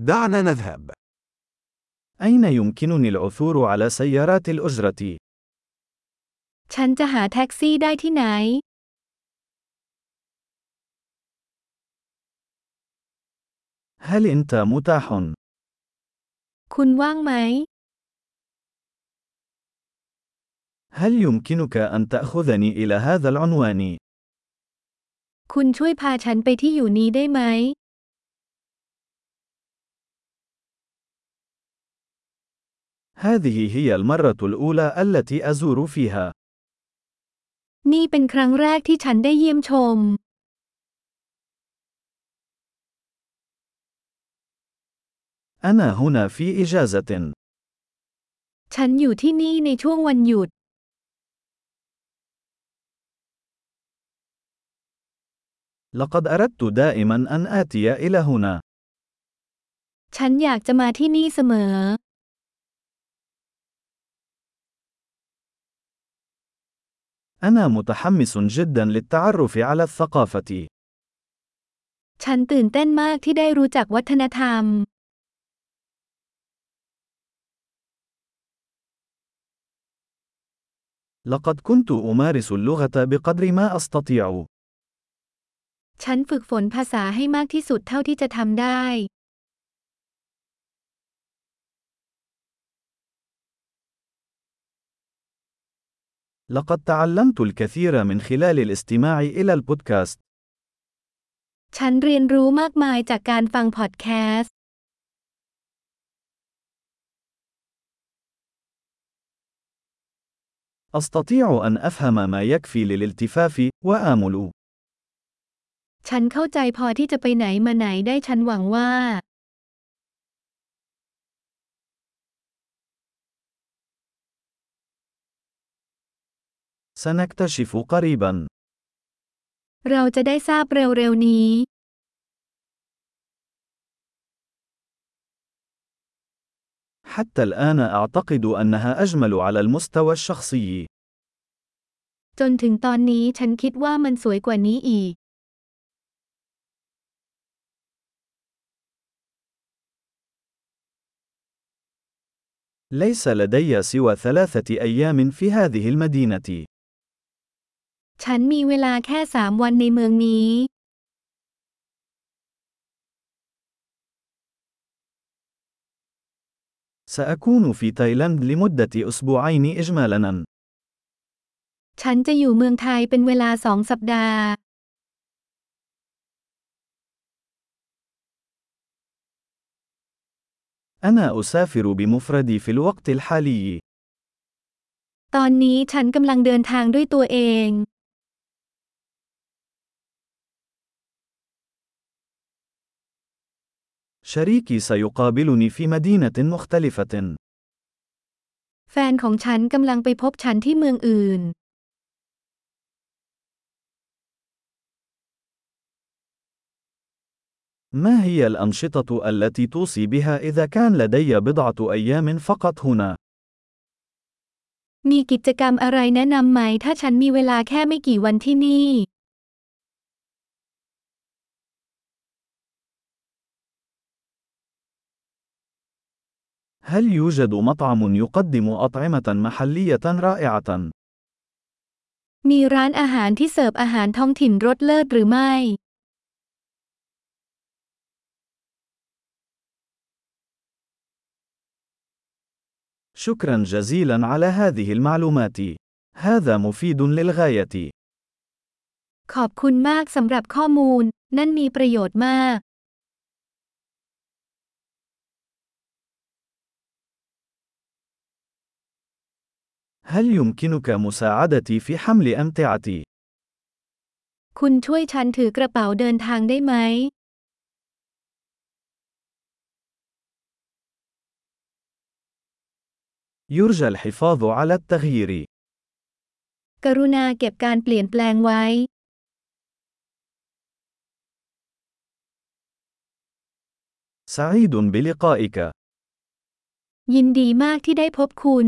دعنا نذهب. أين يمكنني العثور على سيارات الأجرة؟ ฉันจะหาแท็กซี่ได้ที่ไหน هل أنت متاح؟ คุณว่างไหม هل يمكنك أن تأخذني إلى هذا العنوان؟ คุณช่วยพาฉันไปที่อยู่นี้ได้ไหม هذه هي المرة الأولى التي أزور فيها. นี่เป็นครั้งแรกที่ฉันได้เยี่ยมชม أنا هنا في إجازة. ฉันอยู่ที่นี่ในช่วงวันหยุด لقد أردت دائما أن آتي إلى هنا. ฉันอยากจะมาที่นี่เสมอ أنا متحمس جدا للتعرف على الثقافة. ฉันตื่นเต้นมากที่ได้รู้จักวัฒนธรรม لقد كنت أمارس اللغة بقدر ما أستطيع. ฉันฝึกฝนภาษาให้มากที่สุดเท่าที่จะทำได้ لقد تعلمت الكثير من خلال الاستماع إلى البودكاست. ฉันเรียนรู้มากมายจากการฟังพอดแคสต์ أستطيع أن أفهم ما يكفي للالتفاف وآمل. ฉันเข้าใจพอที่จะไปไหนมาไหนได้ฉันหวังว่า سنكتشف قريبا. เราจะได้ทราบเร็วๆนี้ حتى الآن أعتقد أنها أجمل على المستوى الشخصي. จนถึงตอนนี้ฉันคิดว่ามันสวยกว่านี้อีก ليس لدي سوى ثلاثة أيام في هذه المدينة. ฉันมีเวลาแค่สามวันในเมืองนี้ سأكون في تايلاند لمدة أسبوعين إجمالاً. ฉันจะอยู่เมืองไทยเป็นเวลาสองสัปดาห์ أنا أسافر بمفردي في الوقت الحالي. ตอนนี้ฉันกำลังเดินทางด้วยตัวเอง شريكي سيقابلني في مدينة مختلفة. แฟนของฉันกำลังไปพบฉันที่เมืองอื่น ما هي الأنشطة التي توصي بها إذا كان لدي بضعة أيام فقط هنا؟ มีกิจกรรมอะไรแนะนำไหมถ้าฉันมีเวลาแค่ไม่กี่วันที่นี่ هل يوجد مطعم يقدم أطعمة محلية رائعة؟ มีร้านอาหารที่เสิร์ฟอาหารท้องถิ่นรสเลิศหรือไม่ شكرا جزيلا على هذه المعلومات. هذا مفيد للغاية. ขอบคุณมากสำหรับข้อมูล นั่นมีประโยชน์มาก هل يمكنك مساعدتي في حمل أمتعتي؟ คุณช่วยฉันถือกระเป๋าเดินทางได้ไหม يرجى الحفاظ على التغيير. กรุณาเก็บการเปลี่ยนแปลงไว้ سعيد بلقائك. ยินดีมากที่ได้พบคุณ